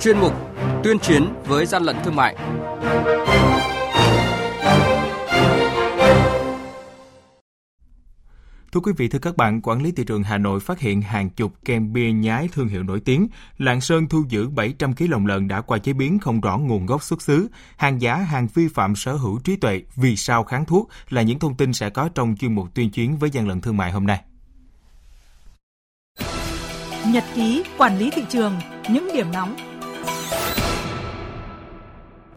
chuyên mục Tuyên chiến với gian lận thương mại. Thưa quý vị, thưa các bạn, quản lý thị trường Hà Nội phát hiện hàng chục kem bia nhái thương hiệu nổi tiếng. Lạng Sơn thu giữ 700 kg lồng lợn đã qua chế biến không rõ nguồn gốc xuất xứ. Hàng giả, hàng vi phạm sở hữu trí tuệ, vì sao kháng thuốc là những thông tin sẽ có trong chuyên mục tuyên chiến với gian lận thương mại hôm nay. Nhật ký quản lý thị trường, những điểm nóng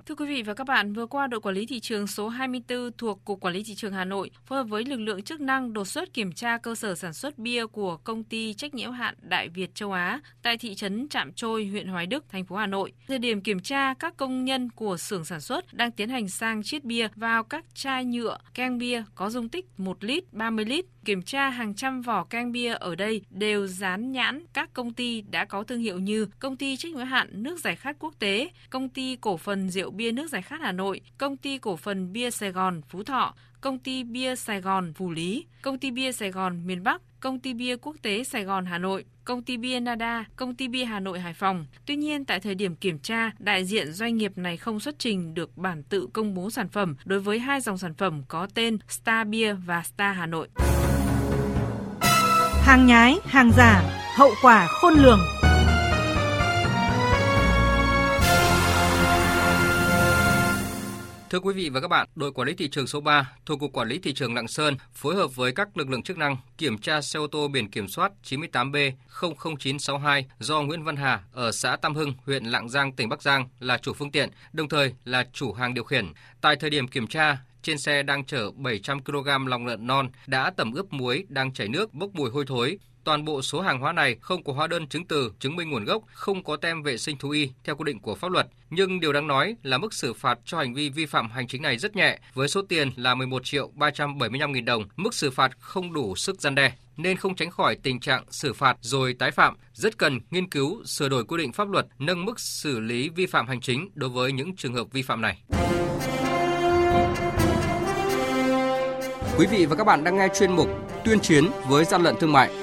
Thưa quý vị và các bạn, vừa qua đội quản lý thị trường số 24 thuộc Cục Quản lý thị trường Hà Nội phối hợp với lực lượng chức năng đột xuất kiểm tra cơ sở sản xuất bia của công ty trách nhiệm hạn Đại Việt Châu Á tại thị trấn Trạm Trôi, huyện Hoài Đức, thành phố Hà Nội. Thời điểm kiểm tra, các công nhân của xưởng sản xuất đang tiến hành sang chiết bia vào các chai nhựa, keng bia có dung tích 1 lít, 30 lít. Kiểm tra hàng trăm vỏ keng bia ở đây đều dán nhãn các công ty đã có thương hiệu như công ty trách nhiệm hạn nước giải khát quốc tế, công ty cổ phần rượu bia nước giải khát Hà Nội, công ty cổ phần bia Sài Gòn Phú Thọ, công ty bia Sài Gòn Phù Lý, công ty bia Sài Gòn miền Bắc, công ty bia quốc tế Sài Gòn Hà Nội, công ty bia Nada, công ty bia Hà Nội Hải Phòng. Tuy nhiên, tại thời điểm kiểm tra, đại diện doanh nghiệp này không xuất trình được bản tự công bố sản phẩm đối với hai dòng sản phẩm có tên Star bia và Star Hà Nội. Hàng nhái, hàng giả, hậu quả khôn lường. Thưa quý vị và các bạn, đội quản lý thị trường số 3 thuộc Cục Quản lý Thị trường Lạng Sơn phối hợp với các lực lượng chức năng kiểm tra xe ô tô biển kiểm soát 98B 00962 do Nguyễn Văn Hà ở xã Tam Hưng, huyện Lạng Giang, tỉnh Bắc Giang là chủ phương tiện, đồng thời là chủ hàng điều khiển. Tại thời điểm kiểm tra, trên xe đang chở 700 kg lòng lợn non đã tẩm ướp muối đang chảy nước bốc mùi hôi thối. Toàn bộ số hàng hóa này không có hóa đơn chứng từ chứng minh nguồn gốc, không có tem vệ sinh thú y theo quy định của pháp luật. Nhưng điều đáng nói là mức xử phạt cho hành vi vi phạm hành chính này rất nhẹ, với số tiền là 11 triệu 375 nghìn đồng. Mức xử phạt không đủ sức gian đe nên không tránh khỏi tình trạng xử phạt rồi tái phạm, rất cần nghiên cứu sửa đổi quy định pháp luật nâng mức xử lý vi phạm hành chính đối với những trường hợp vi phạm này. Quý vị và các bạn đang nghe chuyên mục Tuyên chiến với gian lận thương mại.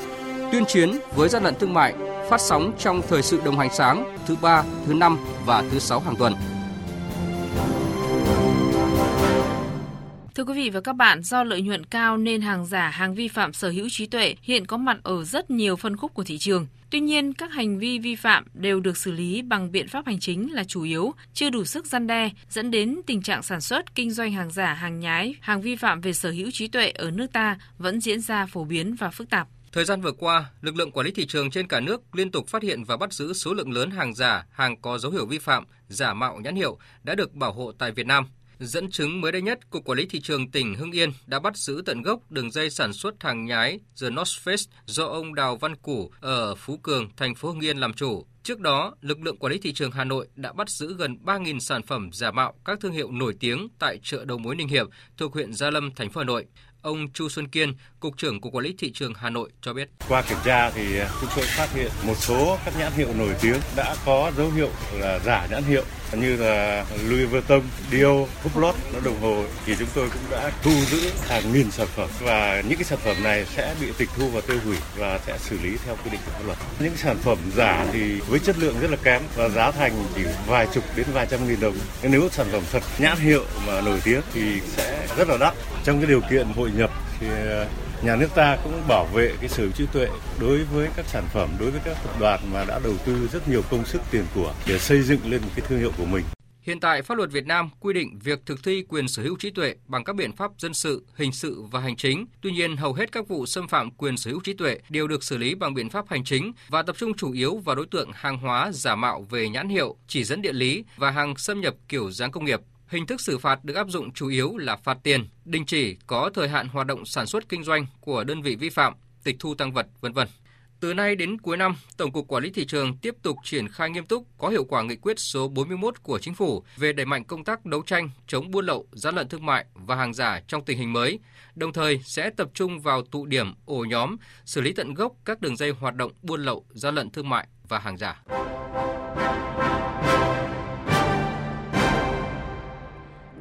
Tuyên chiến với gian lận thương mại phát sóng trong thời sự đồng hành sáng thứ ba, thứ năm và thứ sáu hàng tuần. Thưa quý vị và các bạn, do lợi nhuận cao nên hàng giả, hàng vi phạm sở hữu trí tuệ hiện có mặt ở rất nhiều phân khúc của thị trường. Tuy nhiên, các hành vi vi phạm đều được xử lý bằng biện pháp hành chính là chủ yếu, chưa đủ sức gian đe, dẫn đến tình trạng sản xuất, kinh doanh hàng giả, hàng nhái, hàng vi phạm về sở hữu trí tuệ ở nước ta vẫn diễn ra phổ biến và phức tạp. Thời gian vừa qua, lực lượng quản lý thị trường trên cả nước liên tục phát hiện và bắt giữ số lượng lớn hàng giả, hàng có dấu hiệu vi phạm, giả mạo nhãn hiệu đã được bảo hộ tại Việt Nam. Dẫn chứng mới đây nhất, Cục Quản lý Thị trường tỉnh Hưng Yên đã bắt giữ tận gốc đường dây sản xuất hàng nhái The North Face do ông Đào Văn Củ ở Phú Cường, thành phố Hưng Yên làm chủ. Trước đó, lực lượng quản lý thị trường Hà Nội đã bắt giữ gần 3.000 sản phẩm giả mạo các thương hiệu nổi tiếng tại chợ đầu mối Ninh Hiệp thuộc huyện Gia Lâm, thành phố Hà Nội. Ông Chu Xuân Kiên, Cục trưởng Cục Quản lý Thị trường Hà Nội cho biết. Qua kiểm tra thì ờ, chúng tôi phát hiện một số các nhãn hiệu nổi tiếng đã có dấu hiệu là giả nhãn hiệu như là Louis Vuitton, Dior, Hublot, nó đồng hồ thì chúng tôi cũng đã thu giữ hàng nghìn sản phẩm và những cái sản phẩm này sẽ bị tịch thu và tiêu hủy và sẽ xử lý theo quy định của pháp luật. Những sản phẩm giả thì với chất lượng rất là kém và giá thành chỉ vài chục đến vài trăm nghìn đồng. Nếu sản phẩm thật nhãn hiệu mà nổi tiếng thì sẽ rất là đắt. Trong cái điều kiện hội nhập thì nhà nước ta cũng bảo vệ cái sở hữu trí tuệ đối với các sản phẩm, đối với các tập đoàn mà đã đầu tư rất nhiều công sức tiền của để xây dựng lên một cái thương hiệu của mình. Hiện tại, pháp luật Việt Nam quy định việc thực thi quyền sở hữu trí tuệ bằng các biện pháp dân sự, hình sự và hành chính. Tuy nhiên, hầu hết các vụ xâm phạm quyền sở hữu trí tuệ đều được xử lý bằng biện pháp hành chính và tập trung chủ yếu vào đối tượng hàng hóa giả mạo về nhãn hiệu, chỉ dẫn địa lý và hàng xâm nhập kiểu dáng công nghiệp. Hình thức xử phạt được áp dụng chủ yếu là phạt tiền, đình chỉ có thời hạn hoạt động sản xuất kinh doanh của đơn vị vi phạm, tịch thu tăng vật, vân vân. Từ nay đến cuối năm, Tổng cục Quản lý thị trường tiếp tục triển khai nghiêm túc có hiệu quả nghị quyết số 41 của Chính phủ về đẩy mạnh công tác đấu tranh chống buôn lậu, gian lận thương mại và hàng giả trong tình hình mới, đồng thời sẽ tập trung vào tụ điểm, ổ nhóm, xử lý tận gốc các đường dây hoạt động buôn lậu, gian lận thương mại và hàng giả.